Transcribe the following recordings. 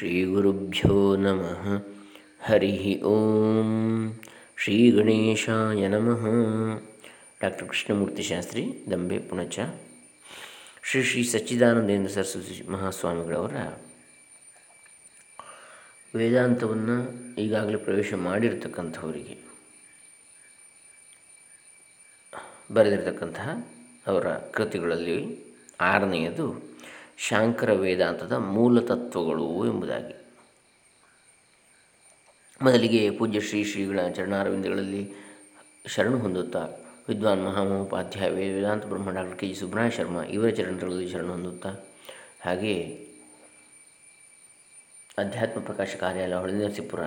ಶ್ರೀಗುರುಭ್ಯೋ ನಮಃ ಹರಿ ಓಂ ಶ್ರೀ ಗಣೇಶಾಯ ನಮಃ ಡಾಕ್ಟರ್ ಕೃಷ್ಣಮೂರ್ತಿ ಶಾಸ್ತ್ರಿ ದಂಬೆ ಪುಣಚ ಶ್ರೀ ಶ್ರೀ ಸಚ್ಚಿದಾನಂದೇಂದ್ರ ಸರಸ್ವತಿ ಮಹಾಸ್ವಾಮಿಗಳವರ ವೇದಾಂತವನ್ನು ಈಗಾಗಲೇ ಪ್ರವೇಶ ಮಾಡಿರ್ತಕ್ಕಂಥವರಿಗೆ, ಬರೆದಿರತಕ್ಕಂತಹ ಅವರ ಕೃತಿಗಳಲ್ಲಿ ಆರನೆಯದು ಶಾಂಕರ ವೇದಾಂತದ ಮೂಲ ತತ್ವಗಳು ಎಂಬುದಾಗಿ. ಮೊದಲಿಗೆ ಪೂಜ್ಯ ಶ್ರೀ ಶ್ರೀಗಳ ಚರಣಾರವಿಂದಗಳಲ್ಲಿ ಶರಣು ಹೊಂದುತ್ತಾ ವಿದ್ವಾನ್ ಮಹಾಮಹೋಪಾಧ್ಯಾಯ ವೇದಾಂತ ಬ್ರಹ್ಮ doctor K G Subrahmanya Sharma ಇವರ ಚರಣಗಳಲ್ಲಿ ಶರಣು ಹೊಂದುತ್ತಾ ಹಾಗೆಯೇ ಅಧ್ಯಾತ್ಮ ಪ್ರಕಾಶ ಕಾರ್ಯಾಲಯ ಹೊಳೆನರಸೀಪುರ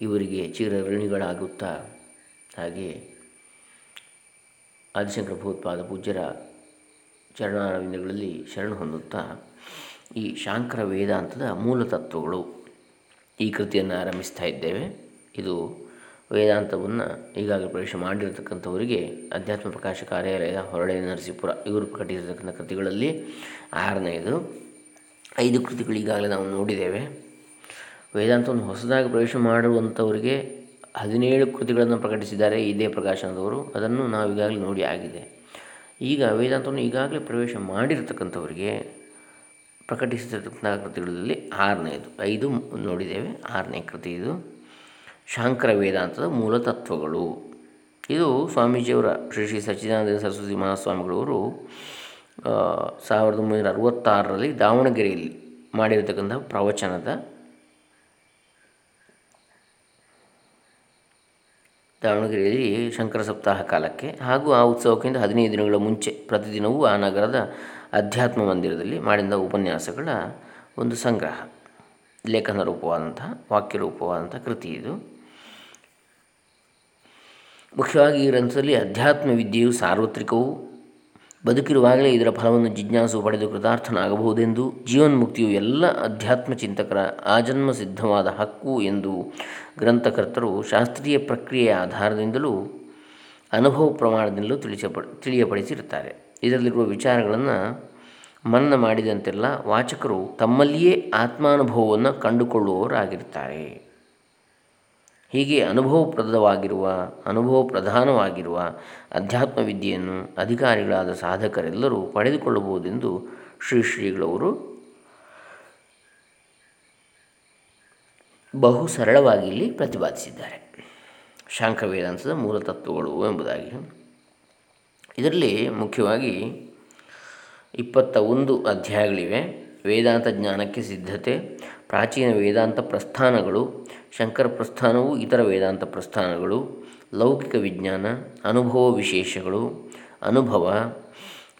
ಇವರಿಗೆ ಚಿರ ಋಣಿಗಳಾಗುತ್ತಾ ಹಾಗೆಯೇ ಆದಿಶಂಕರ ಭೂತ್ಪಾದ ಪೂಜ್ಯರ ಚರಣಾರವಿಂದಗಳಲ್ಲಿ ಶರಣ ಹೊಂದುತ್ತಾ ಈ ಶಾಂಕರ ವೇದಾಂತದ ಮೂಲ ತತ್ವಗಳು ಈ ಕೃತಿಯನ್ನು ಆರಂಭಿಸ್ತಾ ಇದ್ದೇವೆ. ಇದು ವೇದಾಂತವನ್ನು ಈಗಾಗಲೇ ಪ್ರವೇಶ ಮಾಡಿರತಕ್ಕಂಥವರಿಗೆ ಅಧ್ಯಾತ್ಮ ಪ್ರಕಾಶ ಕಾರ್ಯಾಲಯದ ಹೊರಳೆ ನರಸೀಪುರ ಇವರು ಪ್ರಕಟಿಸಿರ್ತಕ್ಕಂಥ ಕೃತಿಗಳಲ್ಲಿ ಆರನೆಯದು ಐದು ಕೃತಿಗಳು ಈಗಾಗಲೇ ನಾವು ನೋಡಿದ್ದೇವೆ. ವೇದಾಂತವನ್ನು ಹೊಸದಾಗಿ ಪ್ರವೇಶ ಮಾಡುವಂಥವರಿಗೆ ಹದಿನೇಳು ಕೃತಿಗಳನ್ನು ಪ್ರಕಟಿಸಿದ್ದಾರೆ. ಇದೇ ಪ್ರಕಾಶನದವರು. ಅದನ್ನು ನಾವು ಈಗಾಗಲೇ ನೋಡಿ ಆಗಿದೆ. ಈಗ ವೇದಾಂತವನ್ನು ಈಗಾಗಲೇ ಪ್ರವೇಶ ಮಾಡಿರ್ತಕ್ಕಂಥವರಿಗೆ ಪ್ರಕಟಿಸಿದ ಕೃತಿಗಳಲ್ಲಿ ಆರನೇದು. ಐದು ನೋಡಿದ್ದೇವೆ. ಆರನೇ ಕೃತಿ ಇದು. ಶಾಂಕರ ವೇದಾಂತದ ಮೂಲ ತತ್ವಗಳು. ಇದು ಸ್ವಾಮೀಜಿಯವರ ಶ್ರೀ ಶ್ರೀ ಸಚ್ಚಿದಾನಂದ ಸರಸ್ವತಿ ಮಹಾಸ್ವಾಮಿಗಳವರು ಸಾವಿರದ ಒಂಬೈನೂರ ಅರವತ್ತಾರರಲ್ಲಿ ದಾವಣಗೆರೆಯಲ್ಲಿ ಮಾಡಿರತಕ್ಕಂಥ ಪ್ರವಚನದ ದಾವಣಗೆರೆಯಲ್ಲಿ ಶಂಕರ ಸಪ್ತಾಹ ಕಾಲಕ್ಕೆ ಹಾಗೂ ಆ ಉತ್ಸವಕ್ಕಿಂತ ಹದಿನೈದು ದಿನಗಳ ಮುಂಚೆ ಪ್ರತಿದಿನವೂ ಆ ನಗರದ ಅಧ್ಯಾತ್ಮ ಮಂದಿರದಲ್ಲಿ ಮಾಡಿದ ಉಪನ್ಯಾಸಗಳ ಒಂದು ಸಂಗ್ರಹ. ಲೇಖನ ರೂಪವಾದಂತಹ, ವಾಕ್ಯ ರೂಪವಾದಂಥ ಕೃತಿ ಇದು. ಮುಖ್ಯವಾಗಿ ಈ ಗ್ರಂಥದಲ್ಲಿ ಅಧ್ಯಾತ್ಮ ವಿದ್ಯೆಯು ಸಾರ್ವತ್ರಿಕವೂ ಬದುಕಿರುವಾಗಲೇ ಇದರ ಫಲವನ್ನು ಜಿಜ್ಞಾಸು ಪಡೆದು ಕೃತಾರ್ಥನಾಗಬಹುದೆಂದು ಜೀವನ್ಮುಕ್ತಿಯು ಎಲ್ಲ ಅಧ್ಯಾತ್ಮ ಚಿಂತಕರ ಆಜನ್ಮ ಸಿದ್ಧವಾದ ಹಕ್ಕು ಎಂದು ಗ್ರಂಥಕರ್ತರು ಶಾಸ್ತ್ರೀಯ ಪ್ರಕ್ರಿಯೆಯ ಆಧಾರದಿಂದಲೂ ಅನುಭವ ಪ್ರಮಾಣದಿಂದಲೂ ತಿಳಿಸಪ, ತಿಳಿಯಪಡಿಸಿರುತ್ತಾರೆ. ಇದರಲ್ಲಿರುವ ವಿಚಾರಗಳನ್ನು ಮನ್ನ ಮಾಡಿದಂತೆಲ್ಲ ವಾಚಕರು ತಮ್ಮಲ್ಲಿಯೇ ಆತ್ಮಾನುಭವವನ್ನು ಕಂಡುಕೊಳ್ಳುವವರಾಗಿರ್ತಾರೆ ಹೀಗೆ ಅನುಭವಪ್ರದವಾಗಿರುವ ಅನುಭವ ಪ್ರಧಾನವಾಗಿರುವ ಅಧ್ಯಾತ್ಮ ವಿದ್ಯೆಯನ್ನು ಅಧಿಕಾರಿಗಳಾದ ಸಾಧಕರೆಲ್ಲರೂ ಪಡೆದುಕೊಳ್ಳಬಹುದೆಂದು ಶ್ರೀ ಶ್ರೀಗಳವರು ಬಹು ಸರಳವಾಗಿ ಇಲ್ಲಿ ಪ್ರತಿಪಾದಿಸಿದ್ದಾರೆ. ಶಾಂಖ ವೇದಾಂತದ ಮೂಲ ತತ್ವಗಳು ಎಂಬುದಾಗಿ. ಇದರಲ್ಲಿ ಮುಖ್ಯವಾಗಿ ಇಪ್ಪತ್ತ ಒಂದು ಅಧ್ಯಾಯಗಳಿವೆ. ವೇದಾಂತ ಜ್ಞಾನಕ್ಕೆ ಸಿದ್ಧತೆ, ಪ್ರಾಚೀನ ವೇದಾಂತ ಪ್ರಸ್ಥಾನಗಳು ಶಂಕರ ಪ್ರಸ್ಥಾನವು ಇತರ ವೇದಾಂತ ಪ್ರಸ್ಥಾನಗಳು, ಲೌಕಿಕ ವಿಜ್ಞಾನ, ಅನುಭವ ವಿಶೇಷಗಳು, ಅನುಭವ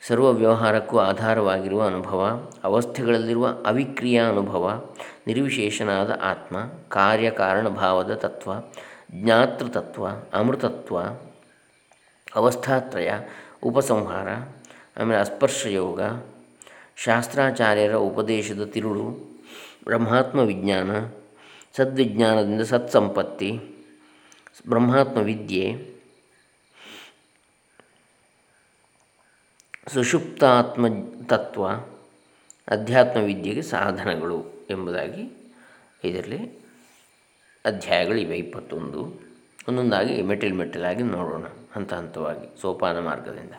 ಸರ್ವ ವ್ಯವಹಾರಕ್ಕೂ ಆಧಾರವಾಗಿರುವ ಅನುಭವ, ಅವಸ್ಥೆಗಳಲ್ಲಿರುವ ಅವಿಕ್ರಿಯಾ ಅನುಭವ, ನಿರ್ವಿಶೇಷನಾದ ಆತ್ಮ, ಕಾರ್ಯಕಾರಣ ಭಾವದ ತತ್ವ, ಜ್ಞಾತೃತತ್ವ, ಅಮೃತತ್ವ, ಅವಸ್ಥಾತ್ರಯ, ಉಪಸಂಹಾರ, ಆಮೇಲೆ ಅಸ್ಪರ್ಶಯೋಗ, ಶಾಸ್ತ್ರಾಚಾರ್ಯರ ಉಪದೇಶದ ತಿರುಳು, ಬ್ರಹ್ಮಾತ್ಮ ವಿಜ್ಞಾನ ಸದ್ವಿಜ್ಞಾನದಿಂದ ಸತ್ಸಂಪತ್ತಿ ಬ್ರಹ್ಮಾತ್ಮ ವಿದ್ಯೆ ಸುಷುಪ್ತಾತ್ಮ ತತ್ವ ಅಧ್ಯಾತ್ಮ ವಿದ್ಯೆಗೆ ಸಾಧನಗಳು ಎಂಬುದಾಗಿ ಇದರಲ್ಲಿ ಅಧ್ಯಾಯಗಳಿವೆ ಇಪ್ಪತ್ತೊಂದು. ಒಂದೊಂದಾಗಿ ಮೆಟಲ್ ಮೆಟ್ಟಿಲಾಗಿ ನೋಡೋಣ, ಹಂತ ಹಂತವಾಗಿ, ಸೋಪಾನ ಮಾರ್ಗದಿಂದ.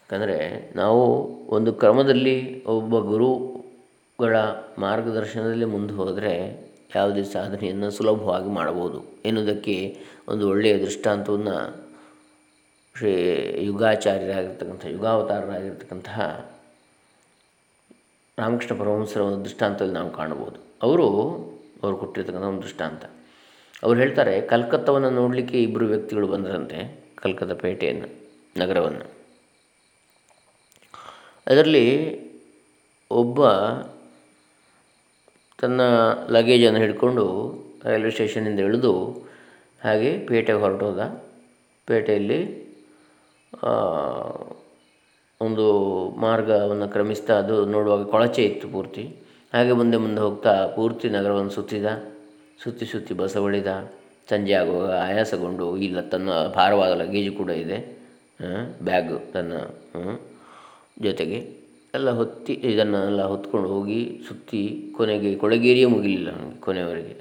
ಯಾಕಂದರೆ ನಾವು ಒಂದು ಕ್ರಮದಲ್ಲಿ ಒಬ್ಬ ಗುರುಗಳ ಮಾರ್ಗದರ್ಶನದಲ್ಲಿ ಮುಂದೆ ಹೋದರೆ ಯಾವುದೇ ಸಾಧನೆಯನ್ನು ಸುಲಭವಾಗಿ ಮಾಡಬಹುದು ಎನ್ನುವುದಕ್ಕೆ ಒಂದು ಒಳ್ಳೆಯ ದೃಷ್ಟಾಂತವನ್ನು ಶ್ರೀ ಯುಗಾಚಾರ್ಯರಾಗಿರ್ತಕ್ಕಂಥ, ಯುಗಾವತಾರರಾಗಿರ್ತಕ್ಕಂತಹ ರಾಮಕೃಷ್ಣ ಪರಮಹಂಸರ ಒಂದು ದೃಷ್ಟಾಂತದಲ್ಲಿ ನಾವು ಕಾಣಬಹುದು. ಅವರು ಅವರು ಕೊಟ್ಟಿರ್ತಕ್ಕಂಥ ಒಂದು ದೃಷ್ಟಾಂತ. ಅವ್ರು ಹೇಳ್ತಾರೆ, ಕಲ್ಕತ್ತವನ್ನು ನೋಡಲಿಕ್ಕೆ ಇಬ್ಬರು ವ್ಯಕ್ತಿಗಳು ಬಂದರಂತೆ, ಕಲ್ಕತ್ತಾ ಪೇಟೆಯನ್ನು, ನಗರವನ್ನು. ಅದರಲ್ಲಿ ಒಬ್ಬ ತನ್ನ ಲಗೇಜನ್ನು ಹಿಡ್ಕೊಂಡು ರೈಲ್ವೆ ಸ್ಟೇಷನಿಂದ ಇಳಿದು ಹಾಗೆ ಪೇಟೆಗೆ ಹೊರಟೋದ ಪೇಟೆಯಲ್ಲಿ ಒಂದು ಮಾರ್ಗವನ್ನು ಕ್ರಮಿಸ್ತಾ ಅದು ನೋಡುವಾಗ ಕೊಳಚೆ ಇತ್ತು ಪೂರ್ತಿ. ಹಾಗೆ ಮುಂದೆ ಮುಂದೆ ಹೋಗ್ತಾ ಪೂರ್ತಿ ನಗರವನ್ನು ಸುತ್ತಿದ. ಸುತ್ತಿ ಸುತ್ತಿ ಬಸವಳಿದ ಸಂಜೆ ಆಗುವಾಗ ಆಯಾಸಗೊಂಡು ಇಲ್ಲ, ತನ್ನ ಭಾರವಾದ ಲಗೇಜು ಕೂಡ ಇದೆ ಬ್ಯಾಗು ತನ್ನ ಜೊತೆಗೆ. ಎಲ್ಲ ಹೊತ್ತಿ ಇದನ್ನೆಲ್ಲ ಹೊತ್ಕೊಂಡು ಹೋಗಿ ಸುತ್ತಿ ಕೊನೆಗೆ ಕೊಳಗೇರಿಯೇ ಮುಗಿಲಿಲ್ಲ ನನಗೆ ಕೊನೆಯವರೆಗೆ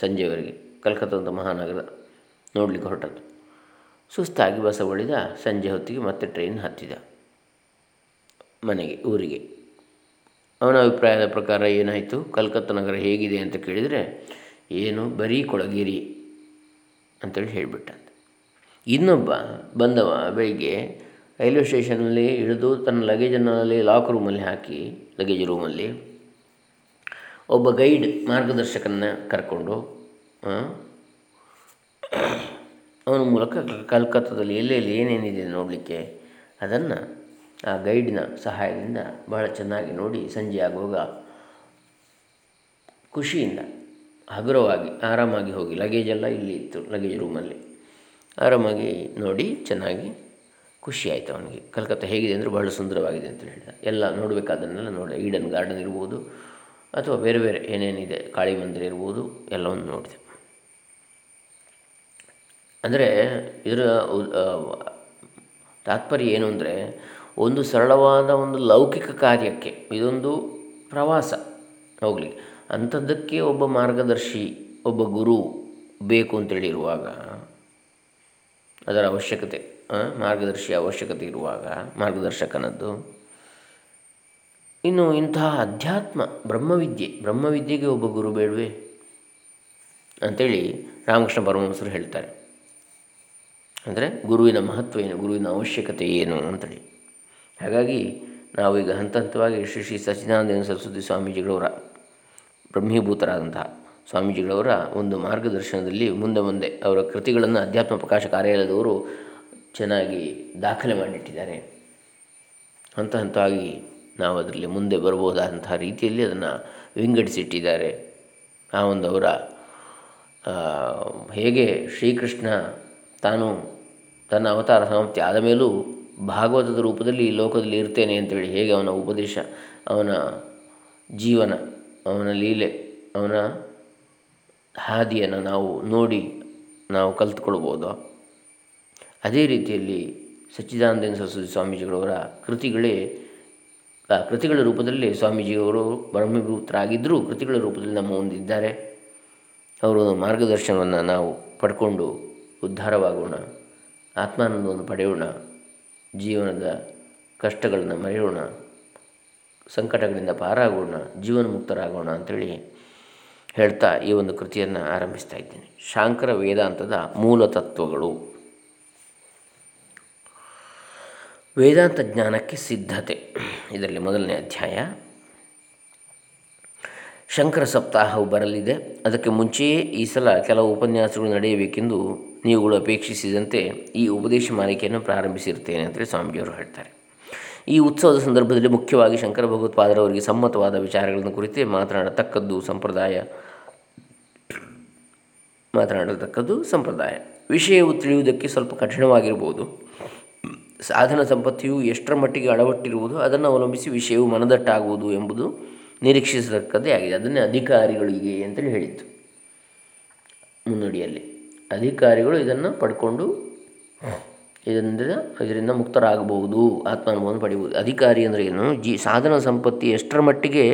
ಸಂಜೆವರೆಗೆ ಕಲ್ಕತ್ತಾದ ಮಹಾನಗರ ನೋಡಲಿಕ್ಕೆ ಹೊರಟದ್ದು. ಸುಸ್ತಾಗಿ ಬಸ ಒಳಿದ ಸಂಜೆ ಹೊತ್ತಿಗೆ ಮತ್ತೆ ಟ್ರೈನ್ ಹತ್ತಿದ. ಮನೆಗೆ, ಊರಿಗೆ. ಅವನ ಅಭಿಪ್ರಾಯದ ಪ್ರಕಾರ ಏನಾಯಿತು? ಕಲ್ಕತ್ತಾ ನಗರ ಹೇಗಿದೆ ಅಂತ ಕೇಳಿದರೆ, ಏನು ಬರೀ ಕೊಳಗೇರಿ ಅಂತೇಳಿ ಹೇಳಿಬಿಟ್ಟಂತೆ. ಇನ್ನೊಬ್ಬ ಬಂದವ, ಬೆಳಿಗ್ಗೆ ರೈಲ್ವೆ ಸ್ಟೇಷನಲ್ಲಿ ಇಳಿದು ತನ್ನ ಲಗೇಜನ್ನಲ್ಲಿ ಲಾಕ್ ರೂಮಲ್ಲಿ ಹಾಕಿ ಲಗೇಜ್ ರೂಮಲ್ಲಿ ಒಬ್ಬ ಗೈಡ್ ಮಾರ್ಗದರ್ಶಕನ ಕರ್ಕೊಂಡು ಅವನ ಮೂಲಕ ಕಲ್ಕತ್ತಾದಲ್ಲಿ ಎಲ್ಲೆಲ್ಲಿ ಏನೇನಿದೆ ನೋಡಲಿಕ್ಕೆ, ಅದನ್ನು ಆ ಗೈಡ್ನ ಸಹಾಯದಿಂದ ಬಹಳ ಚೆನ್ನಾಗಿ ನೋಡಿ ಸಂಜೆ ಆಗುವಾಗ ಖುಷಿಯಿಂದ ಹಗುರವಾಗಿ ಆರಾಮಾಗಿ ಹೋಗಿ ಲಗೇಜೆಲ್ಲ ಇಲ್ಲಿ ಇತ್ತು ಲಗೇಜ್ ರೂಮಲ್ಲಿ ಆರಾಮಾಗಿ ನೋಡಿ ಚೆನ್ನಾಗಿ ಖುಷಿ ಆಯಿತು ಅವನಿಗೆ. ಕಲ್ಕತ್ತಾ ಹೇಗಿದೆ ಅಂದರೆ ಬಹಳ ಸುಂದರವಾಗಿದೆ ಅಂತ ಹೇಳಿದ. ಎಲ್ಲ ನೋಡಬೇಕಾದನ್ನೆಲ್ಲ ನೋಡಿ ಈಡನ್ ಗಾರ್ಡನ್ ಇರ್ಬೋದು, ಅಥವಾ ಬೇರೆ ಬೇರೆ ಏನೇನಿದೆ, ಕಾಳಿ ಮಂದಿರ ಇರ್ಬೋದು, ಎಲ್ಲವನ್ನು ನೋಡಿದೆ. ಅಂದರೆ ಇದರ ತಾತ್ಪರ್ಯ ಏನು ಅಂದರೆ, ಒಂದು ಸರಳವಾದ ಒಂದು ಲೌಕಿಕ ಕಾರ್ಯಕ್ಕೆ, ಇದೊಂದು ಪ್ರವಾಸ ಹೋಗಲಿ ಅಂಥದ್ದಕ್ಕೆ ಒಬ್ಬ ಮಾರ್ಗದರ್ಶಿ, ಒಬ್ಬ ಗುರು ಬೇಕು ಅಂತೇಳಿರುವಾಗ ಅದರ ಅವಶ್ಯಕತೆ ಮಾರ್ಗದರ್ಶಿ ಅವಶ್ಯಕತೆ ಇರುವಾಗ, ಮಾರ್ಗದರ್ಶಕನದ್ದು. ಇನ್ನು ಇಂತಹ ಅಧ್ಯಾತ್ಮ, ಬ್ರಹ್ಮವಿದ್ಯೆ, ಬ್ರಹ್ಮವಿದ್ಯೆಗೆ ಒಬ್ಬ ಗುರು ಬೇಡುವೆ? ಅಂಥೇಳಿ ರಾಮಕೃಷ್ಣ ಪರಮಹಂಸರು ಹೇಳ್ತಾರೆ. ಅಂದರೆ ಗುರುವಿನ ಮಹತ್ವ ಏನು, ಗುರುವಿನ ಅವಶ್ಯಕತೆ ಏನು ಅಂತೇಳಿ. ಹಾಗಾಗಿ ನಾವೀಗ ಹಂತ ಹಂತವಾಗಿ ಶ್ರೀ ಶ್ರೀ ಸಚ್ಚಿದಾನಂದ ಸರಸ್ವತಿ ಸ್ವಾಮೀಜಿಗಳವರ, ಬ್ರಹ್ಮೀಭೂತರಾದಂತಹ ಸ್ವಾಮೀಜಿಗಳವರ ಒಂದು ಮಾರ್ಗದರ್ಶನದಲ್ಲಿ ಮುಂದೆ ಮುಂದೆ ಅವರ ಕೃತಿಗಳನ್ನು ಅಧ್ಯಾತ್ಮ ಪ್ರಕಾಶ ಕಾರ್ಯಾಲಯದವರು ಚೆನ್ನಾಗಿ ದಾಖಲೆ ಮಾಡಿಟ್ಟಿದ್ದಾರೆ. ಹಂತ ಹಂತವಾಗಿ ನಾವು ಅದರಲ್ಲಿ ಮುಂದೆ ಬರ್ಬೋದಾದಂತಹ ರೀತಿಯಲ್ಲಿ ಅದನ್ನು ವಿಂಗಡಿಸಿಟ್ಟಿದ್ದಾರೆ. ಆ ಒಂದು ಅವರ ಹೇಗೆ ಶ್ರೀಕೃಷ್ಣ ತಾನು ತನ್ನ ಅವತಾರ ಸಮಾಪ್ತಿ ಆದ ಮೇಲೂ ಭಾಗವತದ ರೂಪದಲ್ಲಿ ಈ ಲೋಕದಲ್ಲಿ ಇರ್ತೇನೆ ಅಂತೇಳಿ ಹೇಗೆ ಅವನ ಉಪದೇಶ, ಅವನ ಜೀವನ, ಅವನ ಲೀಲೆ, ಅವನ ಹಾದಿಯನ್ನು ನಾವು ನೋಡಿ ನಾವು ಕಲ್ತ್ಕೊಳ್ಬೋದು? ಅದೇ ರೀತಿಯಲ್ಲಿ ಸಚ್ಚಿದಾನಂದ ಸರಸ್ವತಿ ಸ್ವಾಮೀಜಿಗಳವರ ಕೃತಿಗಳೇ ಕೃತಿಗಳ ರೂಪದಲ್ಲಿ ಸ್ವಾಮೀಜಿಯವರು ಬ್ರಹ್ಮಭೂತರಾಗಿದ್ದರೂ ಕೃತಿಗಳ ರೂಪದಲ್ಲಿ ನಮ್ಮ ಮುಂದಿದ್ದಾರೆ ಅವರ ಮಾರ್ಗದರ್ಶನವನ್ನು ನಾವು ಪಡ್ಕೊಂಡು ಉದ್ಧಾರವಾಗೋಣ, ಆತ್ಮಾನಂದವನ್ನು ಪಡೆಯೋಣ, ಜೀವನದ ಕಷ್ಟಗಳನ್ನು ಮರೆಯೋಣ, ಸಂಕಟಗಳಿಂದ ಪಾರಾಗೋಣ ಜೀವನ ಮುಕ್ತರಾಗೋಣ ಅಂಥೇಳಿ ಹೇಳ್ತಾ ಈ ಒಂದು ಕೃತಿಯನ್ನು ಆರಂಭಿಸ್ತಾ ಇದ್ದೇನೆ. ಶಾಂಕರ ವೇದಾಂತದ ಮೂಲ ತತ್ವಗಳು. ವೇದಾಂತ ಜ್ಞಾನಕ್ಕೆ ಸಿದ್ಧತೆ. ಇದರಲ್ಲಿ ಮೊದಲನೇ ಅಧ್ಯಾಯ. ಶಂಕರ ಸಪ್ತಾಹವು ಬರಲಿದೆ. ಅದಕ್ಕೆ ಮುಂಚೆಯೇ ಈ ಸಲ ಕೆಲವು ಉಪನ್ಯಾಸಗಳು ನಡೆಯಬೇಕೆಂದು ನೀವುಗಳು ಅಪೇಕ್ಷಿಸಿದಂತೆ ಈ ಉಪದೇಶ ಮಾಲಿಕೆಯನ್ನು ಪ್ರಾರಂಭಿಸಿರುತ್ತೇನೆ ಅಂತೇಳಿ ಸ್ವಾಮೀಜಿಯವರು ಹೇಳ್ತಾರೆ. ಈ ಉತ್ಸವದ ಸಂದರ್ಭದಲ್ಲಿ ಮುಖ್ಯವಾಗಿ ಶಂಕರ ಭಗವತ್ಪಾದರವರಿಗೆ ಸಮ್ಮತವಾದ ವಿಚಾರಗಳನ್ನು ಕುರಿತೇ ಮಾತನಾಡತಕ್ಕದ್ದು ಸಂಪ್ರದಾಯ. ಮಾತನಾಡತಕ್ಕದ್ದು ಸಂಪ್ರದಾಯ. ವಿಷಯವು ತಿಳಿಯುವುದಕ್ಕೆ ಸ್ವಲ್ಪ ಕಠಿಣವಾಗಿರ್ಬೋದು ಸಾಧನ ಸಂಪತ್ತಿಯು ಎಷ್ಟರ ಮಟ್ಟಿಗೆ ಅಳವಟ್ಟಿರುವುದು ಅದನ್ನು ಅವಲಂಬಿಸಿ ವಿಷಯವು ಮನದಟ್ಟಾಗುವುದು ಎಂಬುದು ನಿರೀಕ್ಷಿಸತಕ್ಕದ್ದೇ ಆಗಿದೆ. ಅದನ್ನೇ ಅಧಿಕಾರಿಗಳಿಗೆ ಅಂತೇಳಿ ಹೇಳಿತ್ತು ಮುನ್ನುಡಿಯಲ್ಲಿ ಅಧಿಕಾರಿಗಳು ಇದನ್ನು ಪಡ್ಕೊಂಡು ಇದರಿಂದ ಇದರಿಂದ ಮುಕ್ತರಾಗಬಹುದು, ಆತ್ಮಾನುಭವವನ್ನು ಪಡೆಯಬಹುದು. ಅಧಿಕಾರಿ ಅಂದರೆ ಏನು? ಜಿ ಸಾಧನ ಸಂಪತ್ತಿ ಎಷ್ಟರ ಮಟ್ಟಿಗೆ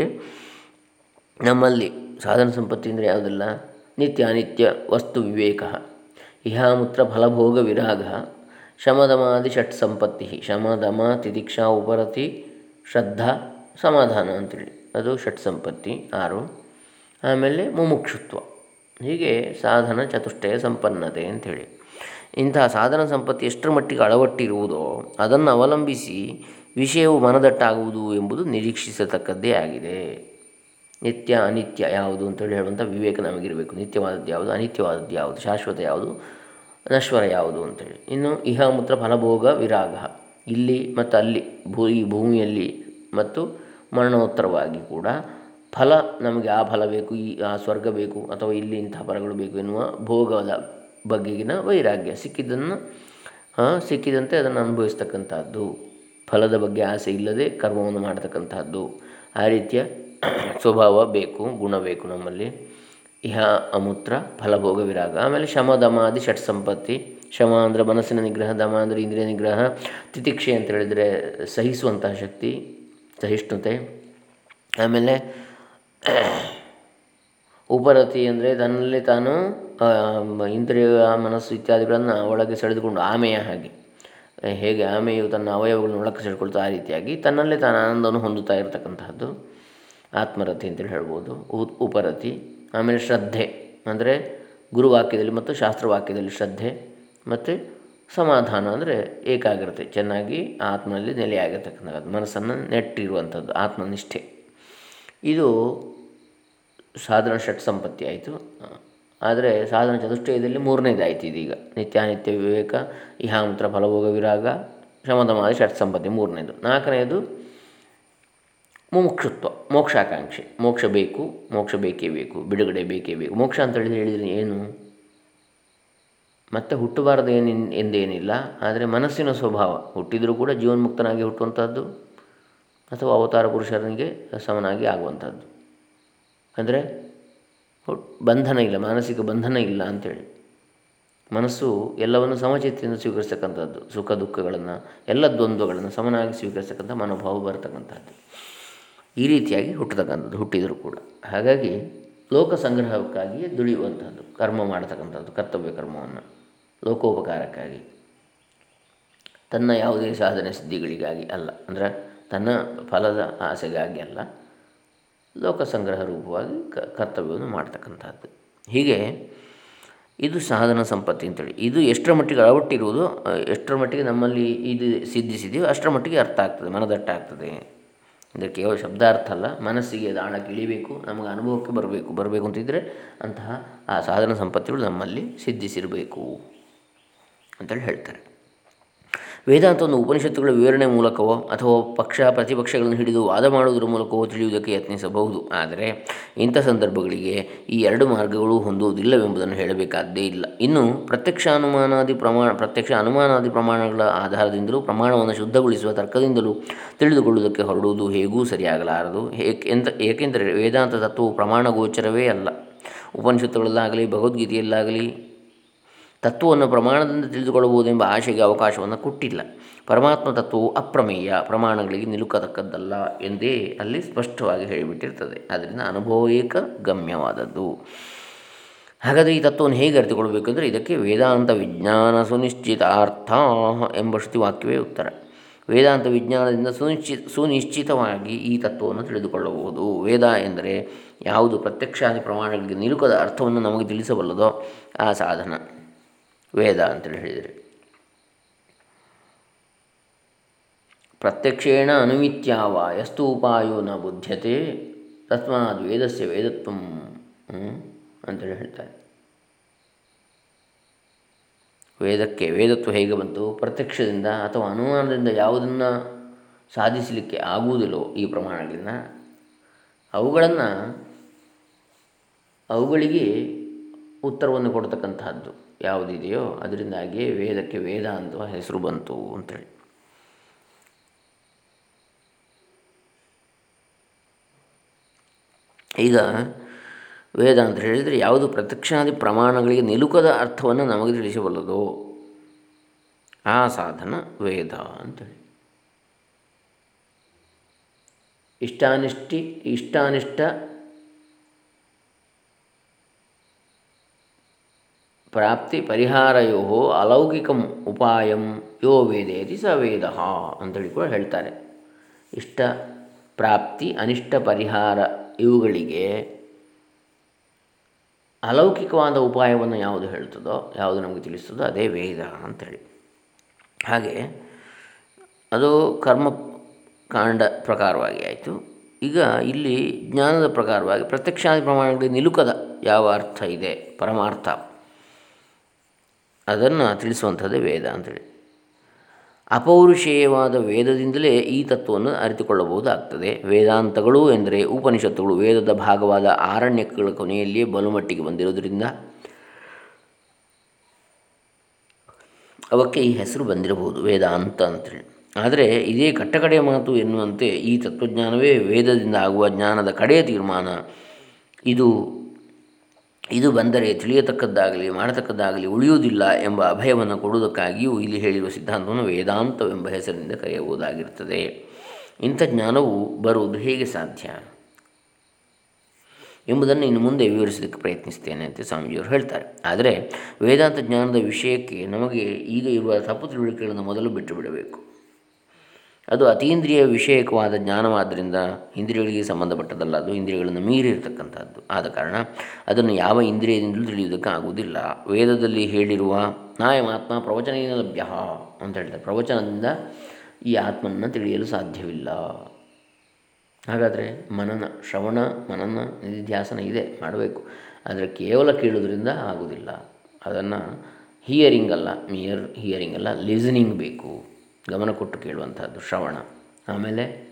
ನಮ್ಮಲ್ಲಿ ಸಾಧನ ಸಂಪತ್ತಿ ಅಂದರೆ ಯಾವುದಲ್ಲ? ನಿತ್ಯ ಅನಿತ್ಯ ವಸ್ತು ವಿವೇಕ ಇಹಾಮೂತ್ರ ಫಲಭೋಗ ವಿರಾಗ ಶಮದಮಾದಿ ಷಟ್ ಸಂಪತ್ತಿ ಶಮದಮ ತಿದೀಕ್ಷಾ ಉಪರತಿ ಶ್ರದ್ಧಾ ಸಮಾಧಾನ ಅಂತೇಳಿ. ಅದು ಷಟ್ ಸಂಪತ್ತಿ, ಆರು. ಆಮೇಲೆ ಮುಮುಕ್ಷುತ್ವ. ಹೀಗೆ ಸಾಧನ ಚತುಷ್ಟಯ ಸಂಪನ್ನತೆ ಅಂಥೇಳಿ ಇಂತಹ ಸಾಧನ ಸಂಪತ್ತಿ ಎಷ್ಟರ ಮಟ್ಟಿಗೆ ಅಳವಟ್ಟಿರುವುದೋ ಅದನ್ನು ಅವಲಂಬಿಸಿ ವಿಷಯವು ಮನದಟ್ಟಾಗುವುದು ಎಂಬುದು ನಿರೀಕ್ಷಿಸತಕ್ಕದ್ದೇ ಆಗಿದೆ. ನಿತ್ಯ ಅನಿತ್ಯ ಯಾವುದು ಅಂತೇಳಿ ಹೇಳುವಂಥ ವಿವೇಕ ನಮಗಿರಬೇಕು. ನಿತ್ಯವಾದದ್ದು ಯಾವುದು? ಅನಿತ್ಯವಾದದ್ದು ಯಾವುದು? ಶಾಶ್ವತ ಯಾವುದು? ನಶ್ವರ ಯಾವುದು ಅಂತೇಳಿ ಇನ್ನು ಇಹ ಮೂತ್ರ ಫಲಭೋಗ ವಿರಾಗ. ಇಲ್ಲಿ ಮತ್ತು ಅಲ್ಲಿ ಭೂ, ಈ ಭೂಮಿಯಲ್ಲಿ ಮತ್ತು ಮರಣೋತ್ತರವಾಗಿ ಕೂಡ ಫಲ ನಮಗೆ ಆ ಫಲ ಬೇಕು, ಈ, ಆ ಸ್ವರ್ಗ ಬೇಕು ಅಥವಾ ಇಲ್ಲಿ ಇಂಥ ಫಲಗಳು ಬೇಕು ಎನ್ನುವ ಭೋಗದ ಬಗೆಗಿನ ವೈರಾಗ್ಯ ಸಿಕ್ಕಿದ್ದನ್ನು ಸಿಕ್ಕಿದಂತೆ ಅದನ್ನು ಅನುಭವಿಸ್ತಕ್ಕಂಥದ್ದು. ಫಲದ ಬಗ್ಗೆ ಆಸೆ ಇಲ್ಲದೆ ಕರ್ಮವನ್ನು ಮಾಡತಕ್ಕಂಥದ್ದು. ಆ ರೀತಿಯ ಸ್ವಭಾವ ಬೇಕು, ಗುಣ ಬೇಕು ನಮ್ಮಲ್ಲಿ. ಇಹ ಅಮೂತ್ರ ಫಲಭೋಗ ವಿರಾಗ. ಆಮೇಲೆ ಶಮ, ದಮಾದಿ, ಷಟ್ ಸಂಪತ್ತಿ. ಶಮ ಅಂದರೆ ಮನಸ್ಸಿನ ನಿಗ್ರಹ, ದಮ ಅಂದರೆ ಇಂದ್ರಿಯ ನಿಗ್ರಹ, ತಿತಿಕ್ಷೆ ಅಂತ ಹೇಳಿದರೆ ಸಹಿಸುವಂತಹ ಶಕ್ತಿ, ಸಹಿಷ್ಣುತೆ. ಆಮೇಲೆ ಉಪರತಿ ಅಂದರೆ ತನ್ನಲ್ಲಿ ತಾನು ಇಂದ್ರಿಯ, ಮನಸ್ಸು ಇತ್ಯಾದಿಗಳನ್ನು ಒಳಗೆ ಸೆಳೆದುಕೊಂಡು ಆಮೆಯ ಹಾಗೆ. ಹೇಗೆ ಆಮೆಯು ತನ್ನ ಅವಯವಗಳನ್ನು ಒಳಕ್ಕೆ ಸೆಳೆದುಕೊಳ್ತಾ ಆ ರೀತಿಯಾಗಿ ತನ್ನಲ್ಲೇ ತಾನು ಆನಂದವನ್ನು ಹೊಂದುತ್ತಾ ಇರತಕ್ಕಂತಹದ್ದು. ಆತ್ಮರತಿ ಅಂತೇಳಿ ಹೇಳ್ಬೋದು. ಉಪರತಿ. ಆಮೇಲೆ ಶ್ರದ್ಧೆ, ಅಂದರೆ ಗುರುವಾಕ್ಯದಲ್ಲಿ ಮತ್ತು ಶಾಸ್ತ್ರವಾಕ್ಯದಲ್ಲಿ ಶ್ರದ್ಧೆ ಮತ್ತು ಸಮಾಧಾನ ಅಂದರೆ ಏಕಾಗ್ರತೆ, ಚೆನ್ನಾಗಿ ಆತ್ಮನಲ್ಲಿ ನೆಲೆಯಾಗಿರ್ತಕ್ಕಂಥದ್ದು, ಮನಸ್ಸನ್ನು ನೆಟ್ಟಿರುವಂಥದ್ದು, ಆತ್ಮನಿಷ್ಠೆ. ಇದು ಸಾಧನ ಷಟ್ ಸಂಪತ್ತಿ ಆಯಿತು. ಆದರೆ ಸಾಧನ ಚತುಷ್ಟಯದಲ್ಲಿ ಮೂರನೇದಾಯಿತು ಇದೀಗ. ನಿತ್ಯಾನಿತ್ಯ ವಿವೇಕ, ಇಹಾಮೂತ್ರ, ಫಲಭೋಗ, ವಿರಾಗ ಶಮದಮಾದ ಷಟ್ ಸಂಪತ್ತಿ ಮೂರನೇದು. ನಾಲ್ಕನೆಯದು ಮುಮುಕ್ಷುತ್ವ ಮೋಕ್ಷಾಕಾಂಕ್ಷೆ. ಮೋಕ್ಷ ಬೇಕು, ಮೋಕ್ಷ ಬೇಕೇ ಬೇಕು, ಬಿಡುಗಡೆ ಬೇಕೇ ಬೇಕು. ಮೋಕ್ಷ ಅಂತ ಹೇಳಿದರೆ ಏನು? ಮತ್ತೆ ಹುಟ್ಟಬಾರದು ಏನು ಎಂದೇನಿಲ್ಲ. ಆದರೆ ಮನಸ್ಸಿನ ಸ್ವಭಾವ, ಹುಟ್ಟಿದರೂ ಕೂಡ ಜೀವನ್ಮುಕ್ತನಾಗಿ ಹುಟ್ಟುವಂಥದ್ದು ಅಥವಾ ಅವತಾರ ಪುರುಷನಿಗೆ ಸಮನಾಗಿ ಆಗುವಂಥದ್ದು ಅಂದರೆ ಬಂಧನ ಇಲ್ಲ, ಮಾನಸಿಕ ಬಂಧನ ಇಲ್ಲ ಅಂಥೇಳಿ ಮನಸ್ಸು ಎಲ್ಲವನ್ನು ಸಮಚಿತ್ತಿಯಿಂದ ಸ್ವೀಕರಿಸ್ತಕ್ಕಂಥದ್ದು, ಸುಖ ದುಃಖಗಳನ್ನು, ಎಲ್ಲ ದ್ವಂದ್ವಗಳನ್ನು ಸಮನಾಗಿ ಸ್ವೀಕರಿಸ್ತಕ್ಕಂಥ ಮನೋಭಾವ ಬರತಕ್ಕಂಥದ್ದು. ಈ ರೀತಿಯಾಗಿ ಹುಟ್ಟತಕ್ಕಂಥದ್ದು ಹುಟ್ಟಿದರೂ ಕೂಡ. ಹಾಗಾಗಿ ಲೋಕ ಸಂಗ್ರಹಕ್ಕಾಗಿಯೇ ದುಡಿಯುವಂಥದ್ದು, ಕರ್ಮ ಮಾಡತಕ್ಕಂಥದ್ದು, ಕರ್ತವ್ಯ ಕರ್ಮವನ್ನು ಲೋಕೋಪಕಾರಕ್ಕಾಗಿ. ತನ್ನ ಯಾವುದೇ ಸಾಧನೆ ಸಿದ್ಧಿಗಳಿಗಾಗಿ ಅಲ್ಲ, ಅಂದರೆ ತನ್ನ ಫಲದ ಆಸೆಗಾಗಿ ಅಲ್ಲ ಲೋಕ ಸಂಗ್ರಹ ರೂಪವಾಗಿ ಕ, ಕರ್ತವ್ಯವನ್ನು ಮಾಡ್ತಕ್ಕಂಥದ್ದು. ಹೀಗೆ ಇದು ಸಾಧನ ಸಂಪತ್ತಿ ಅಂತೇಳಿ. ಇದು ಎಷ್ಟರ ಮಟ್ಟಿಗೆ ಅಳವಟ್ಟಿರುವುದು, ಎಷ್ಟರ ಮಟ್ಟಿಗೆ ನಮ್ಮಲ್ಲಿ ಇದು ಸಿದ್ಧಿಸಿದೆಯೋ ಅಷ್ಟರ ಮಟ್ಟಿಗೆ ಅರ್ಥ ಆಗ್ತದೆ ಮನದಟ್ಟ ಆಗ್ತದೆ ಅಂದರೆ ಕೇವಲ ಶಬ್ದಾರ್ಥ ಅಲ್ಲ, ಮನಸ್ಸಿಗೆ ಅದು ಆಳಕ್ಕೆ ಇಳಿಬೇಕು, ನಮಗೆ ಅನುಭವಕ್ಕೆ ಬರಬೇಕು ಬರಬೇಕು ಅಂತಿದ್ದರೆ ಅಂತಹ ಆ ಸಾಧನ ಸಂಪತ್ತಿಗಳು ನಮ್ಮಲ್ಲಿ ಸಿದ್ಧಿಸಿರಬೇಕು ಅಂತೇಳಿ ಹೇಳ್ತಾರೆ. ವೇದಾಂತವನ್ನು ಉಪನಿಷತ್ತುಗಳ ವಿವರಣೆ ಮೂಲಕವೋ ಅಥವಾ ಪಕ್ಷ ಪ್ರತಿಪಕ್ಷಗಳನ್ನು ಹಿಡಿದು ವಾದ ಮಾಡುವುದರ ಮೂಲಕವೋ ತಿಳಿಯುವುದಕ್ಕೆ ಯತ್ನಿಸಬಹುದು. ಆದರೆ ಇಂಥ ಸಂದರ್ಭಗಳಿಗೆ ಈ ಎರಡು ಮಾರ್ಗಗಳು ಹೊಂದುವುದಿಲ್ಲವೆಂಬುದನ್ನು ಹೇಳಬೇಕಾದ್ದೇ ಇಲ್ಲ. ಇನ್ನು ಪ್ರತ್ಯಕ್ಷ ಅನುಮಾನಾದಿ ಪ್ರಮಾಣ ಪ್ರತ್ಯಕ್ಷ ಅನುಮಾನಾದಿ ಪ್ರಮಾಣಗಳ ಆಧಾರದಿಂದಲೂ ಪ್ರಮಾಣವನ್ನು ಶುದ್ಧಗೊಳಿಸುವ ತರ್ಕದಿಂದಲೂ ತಿಳಿದುಕೊಳ್ಳುವುದಕ್ಕೆ ಹೊರಡುವುದು ಹೇಗೂ ಸರಿಯಾಗಲಾರದು. ಏಕೆಂದ ಏಕೆಂದರೆ ವೇದಾಂತ ತತ್ವವು ಪ್ರಮಾಣ ಗೋಚರವೇ ಅಲ್ಲ. ಉಪನಿಷತ್ತುಗಳಲ್ಲಾಗಲಿ, ಭಗವದ್ಗೀತೆಯಲ್ಲಾಗಲಿ ತತ್ವವನ್ನು ಪ್ರಮಾಣದಿಂದ ತಿಳಿದುಕೊಳ್ಳಬಹುದೆಂಬ ಆಶೆಗೆ ಅವಕಾಶವನ್ನು ಕೊಟ್ಟಿಲ್ಲ. ಪರಮಾತ್ಮ ತತ್ವವು ಅಪ್ರಮೇಯ, ಪ್ರಮಾಣಗಳಿಗೆ ನಿಲುಕತಕ್ಕದ್ದಲ್ಲ ಎಂದೇ ಅಲ್ಲಿ ಸ್ಪಷ್ಟವಾಗಿ ಹೇಳಿಬಿಟ್ಟಿರ್ತದೆ. ಅದರಿಂದ ಅನುಭವೇಕ ಗಮ್ಯವಾದದ್ದು. ಹಾಗಾದರೆ ಈ ತತ್ವವನ್ನು ಹೇಗೆ ಅರಿತುಕೊಳ್ಬೇಕೆಂದರೆ ಇದಕ್ಕೆ ವೇದಾಂತ ವಿಜ್ಞಾನ ಸುನಿಶ್ಚಿತಾರ್ಥ ಎಂಬ ವಾಕ್ಯವೇ ಉತ್ತರ. ವೇದಾಂತ ವಿಜ್ಞಾನದಿಂದ ಸುನಿಶ್ಚಿತ ಸುನಿಶ್ಚಿತವಾಗಿ ಈ ತತ್ವವನ್ನು ತಿಳಿದುಕೊಳ್ಳಬಹುದು. ವೇದ ಎಂದರೆ ಯಾವುದು ಪ್ರತ್ಯಕ್ಷಾದಿ ಪ್ರಮಾಣಗಳಿಗೆ ನಿಲುಕದ ಅರ್ಥವನ್ನು ನಮಗೆ ತಿಳಿಸಬಲ್ಲದೋ ಆ ಸಾಧನ. ವೇದ ಅಂತೇಳಿ ಹೇಳಿದರೆ. ಪ್ರತ್ಯಕ್ಷೇಣ ಅನುಮಿತ್ಯಾವ ಎಷ್ಟು ಉಪಾಯೋ ನ ಬುದ್ಧತೆ ತಸ್ಮಾದ ವೇದಸ್ಯ ವೇದತ್ವ ಅಂತೇಳಿ ಹೇಳ್ತಾರೆ. ವೇದಕ್ಕೆ ವೇದತ್ವ ಹೇಗೆ ಬಂತು? ಪ್ರತ್ಯಕ್ಷದಿಂದ ಅಥವಾ ಅನುಮಾನದಿಂದ ಯಾವುದನ್ನು ಸಾಧಿಸಲಿಕ್ಕೆ ಆಗುವುದಿಲ್ಲೋ ಈ ಪ್ರಮಾಣಗಳಿಂದ ಅವುಗಳನ್ನು ಅವುಗಳಿಗೆ ಉತ್ತರವನ್ನು ಕೊಡ್ತಕ್ಕಂತಹದ್ದು. ಯಾವುದಿದೆಯೋ ಅದರಿಂದಾಗಿಯೇ ವೇದಕ್ಕೆ ವೇದ ಅಂತ ಹೆಸರು ಬಂತು ಅಂತೇಳಿ. ಈಗ ವೇದ ಅಂತ ಹೇಳಿದರೆ ಯಾವುದು ಪ್ರತ್ಯಕ್ಷಾದಿ ಪ್ರಮಾಣಗಳಿಗೆ ನಿಲುಕದ ಅರ್ಥವನ್ನು ನಮಗೆ ತಿಳಿಸಬಲ್ಲದು ಆ ಸಾಧನ ವೇದ ಅಂತೇಳಿ. ಇಷ್ಟಾನಿಷ್ಟಿ ಇಷ್ಟಾನಿಷ್ಟ ಪ್ರಾಪ್ತಿ ಪರಿಹಾರಯೋ ಅಲೌಕಿಕಂ ಉಪಾಯಂ ಯೋ ವೇದೇತಿ ಸ ವೇದ ಅಂತೇಳಿ ಕೂಡ ಹೇಳ್ತಾರೆ. ಇಷ್ಟ ಪ್ರಾಪ್ತಿ ಅನಿಷ್ಟ ಪರಿಹಾರ ಇವುಗಳಿಗೆ ಅಲೌಕಿಕವಾದ ಉಪಾಯವನ್ನು ಯಾವುದು ಹೇಳ್ತದೋ ಯಾವುದು ನಮಗೆ ತಿಳಿಸ್ತದೋ ಅದೇ ವೇದ ಅಂಥೇಳಿ ಹಾಗೆ ಅದು ಕರ್ಮ ಕಾಂಡ ಪ್ರಕಾರವಾಗಿ ಆಯಿತು. ಈಗ ಇಲ್ಲಿ ಜ್ಞಾನದ ಪ್ರಕಾರವಾಗಿ ಪ್ರತ್ಯಕ್ಷಾದಿ ಪ್ರಮಾಣಗಳಿಗೆ ನಿಲುಕದ ಯಾವ ಅರ್ಥ ಇದೆ? ಪರಮಾರ್ಥ. ಅದನ್ನು ತಿಳಿಸುವಂಥದ್ದೇ ವೇದ ಅಂತೇಳಿ. ಅಪೌರುಷೇಯವಾದ ವೇದದಿಂದಲೇ ಈ ತತ್ವವನ್ನು ಅರಿತುಕೊಳ್ಳಬಹುದಾಗ್ತದೆ. ವೇದಾಂತಗಳು ಎಂದರೆ ಉಪನಿಷತ್ತುಗಳು ವೇದದ ಭಾಗವಾದ ಆರಣ್ಯಗಳ ಕೊನೆಯಲ್ಲಿಯೇ ಬಲುಮಟ್ಟಿಗೆ ಬಂದಿರೋದರಿಂದ ಅವಕ್ಕೆ ಈ ಹೆಸರು ಬಂದಿರಬಹುದು, ವೇದಾಂತ ಅಂತೇಳಿ. ಆದರೆ ಇದೇ ಕಟ್ಟಕಡೆಯ ಮಾತು ಎನ್ನುವಂತೆ ಈ ತತ್ವಜ್ಞಾನವೇ ವೇದದಿಂದ ಆಗುವ ಜ್ಞಾನದ ಕಡೆಯ ತೀರ್ಮಾನ. ಇದು ಇದು ಬಂದರೆ ತಿಳಿಯತಕ್ಕದ್ದಾಗಲಿ, ಮಾಡತಕ್ಕದ್ದಾಗಲಿ ಉಳಿಯುವುದಿಲ್ಲ ಎಂಬ ಅಭಯವನ್ನು ಕೊಡುವುದಕ್ಕಾಗಿಯೂ ಇಲ್ಲಿ ಹೇಳಿರುವ ಸಿದ್ಧಾಂತವನ್ನು ವೇದಾಂತವೆಂಬ ಹೆಸರಿನಿಂದ ಕರೆಯಬಹುದಾಗಿರುತ್ತದೆ. ಇಂಥ ಜ್ಞಾನವು ಬರುವುದು ಹೇಗೆ ಸಾಧ್ಯ? ಎಂಬುದನ್ನು ಇನ್ನು ಮುಂದೆ ವಿವರಿಸೋದಕ್ಕೆ ಪ್ರಯತ್ನಿಸ್ತೇನೆ ಅಂತ ಸ್ವಾಮೀಜಿಯವರು ಹೇಳ್ತಾರೆ. ಆದರೆ ವೇದಾಂತ ಜ್ಞಾನದ ವಿಷಯಕ್ಕೆ ನಮಗೆ ಈಗ ಇರುವ ತಪ್ಪು ತಿಳುವಳಿಕೆಗಳನ್ನು ಮೊದಲು ಬಿಟ್ಟು ಬಿಡಬೇಕು ಅದು ಅತೀಂದ್ರಿಯ ವಿಷಯಕವಾದ ಜ್ಞಾನವಾದ್ದರಿಂದ ಇಂದ್ರಿಯಗಳಿಗೆ ಸಂಬಂಧಪಟ್ಟದಲ್ಲ, ಅದು ಇಂದ್ರಿಯಗಳನ್ನು ಮೀರಿರ್ತಕ್ಕಂಥದ್ದು ಆದ ಕಾರಣ ಅದನ್ನು ಯಾವ ಇಂದ್ರಿಯದಿಂದಲೂ ತಿಳಿಯುವುದಕ್ಕೆ ಆಗುವುದಿಲ್ಲ. ವೇದದಲ್ಲಿ ಹೇಳಿರುವ ನಾಯಮಾತ್ಮ ಪ್ರವಚನದಿಂದ ಲಭ್ಯ ಅಂತ ಹೇಳ್ತಾರೆ ಪ್ರವಚನದಿಂದ ಈ ಆತ್ಮನನ್ನು ತಿಳಿಯಲು ಸಾಧ್ಯವಿಲ್ಲ. ಹಾಗಾದರೆ ಮನನ, ಶ್ರವಣ, ಮನನ ನಿಧಿಧ್ಯಾಸನ ಇದೆ, ಮಾಡಬೇಕು. ಆದರೆ ಕೇವಲ ಕೇಳುವುದರಿಂದ ಆಗುವುದಿಲ್ಲ. ಅದನ್ನು ಹಿಯರಿಂಗ್ ಅಲ್ಲ, ಮಿಯರ್ ಹಿಯರಿಂಗ್ ಅಲ್ಲ, ಲಿಸನಿಂಗ್ ಬೇಕು. ಗಮನ ಕೊಟ್ಟು ಕೇಳುವಂಥದ್ದು ಶ್ರವಣ. ಆಮೇಲೆ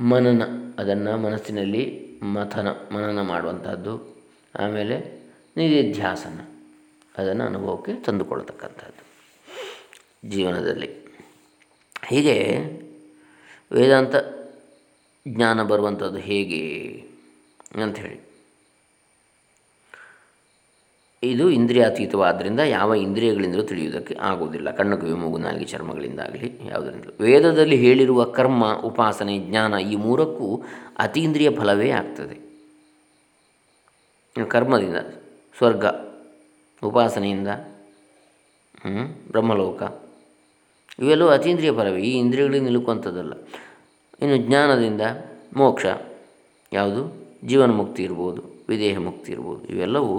ಮನನ, ಅದನ್ನು ಮನಸ್ಸಿನಲ್ಲಿ ಮಥನ, ಮನನ ಮಾಡುವಂಥದ್ದು. ಆಮೇಲೆ ನಿಧಿಧ್ಯಾಸನ, ಅದನ್ನು ಅನುಭವಕ್ಕೆ ತಂದುಕೊಳ್ತಕ್ಕಂಥದ್ದು ಜೀವನದಲ್ಲಿ. ಹೀಗೆ ವೇದಾಂತ ಜ್ಞಾನ ಬರುವಂಥದ್ದು ಹೇಗೆ ಅಂಥೇಳಿ. ಇದು ಇಂದ್ರಿಯಾತೀತವಾದ್ದರಿಂದ ಯಾವ ಇಂದ್ರಿಯಗಳಿಂದಲೂ ತಿಳಿಯುವುದಕ್ಕೆ ಆಗುವುದಿಲ್ಲ. ಕಣ್ಣು, ಕಿವಿ, ಮೂಗು, ನಾಲಿಗೆ ಚರ್ಮಗಳಿಂದಾಗಲಿ ಯಾವುದರಿಂದಲೂ. ವೇದದಲ್ಲಿ ಹೇಳಿರುವ ಕರ್ಮ, ಉಪಾಸನೆ, ಜ್ಞಾನ ಈ ಮೂರಕ್ಕೂ ಅತೀಂದ್ರಿಯ ಫಲವೇ ಆಗ್ತದೆ. ಕರ್ಮದಿಂದ, ಸ್ವರ್ಗ, ಉಪಾಸನೆಯಿಂದ ಬ್ರಹ್ಮಲೋಕ, ಇವೆಲ್ಲವೂ ಅತೀಂದ್ರಿಯ ಫಲವೇ. ಈ ಇಂದ್ರಿಯಗಳಿಗೆ ನಿಲುಕುವಂಥದ್ದಲ್ಲ. ಇನ್ನು ಜ್ಞಾನದಿಂದ ಮೋಕ್ಷ, ಯಾವುದು? ಜೀವನ ಮುಕ್ತಿ ಇರ್ಬೋದು ವಿದೇಹ ಮುಕ್ತಿ ಇರ್ಬೋದು, ಇವೆಲ್ಲವೂ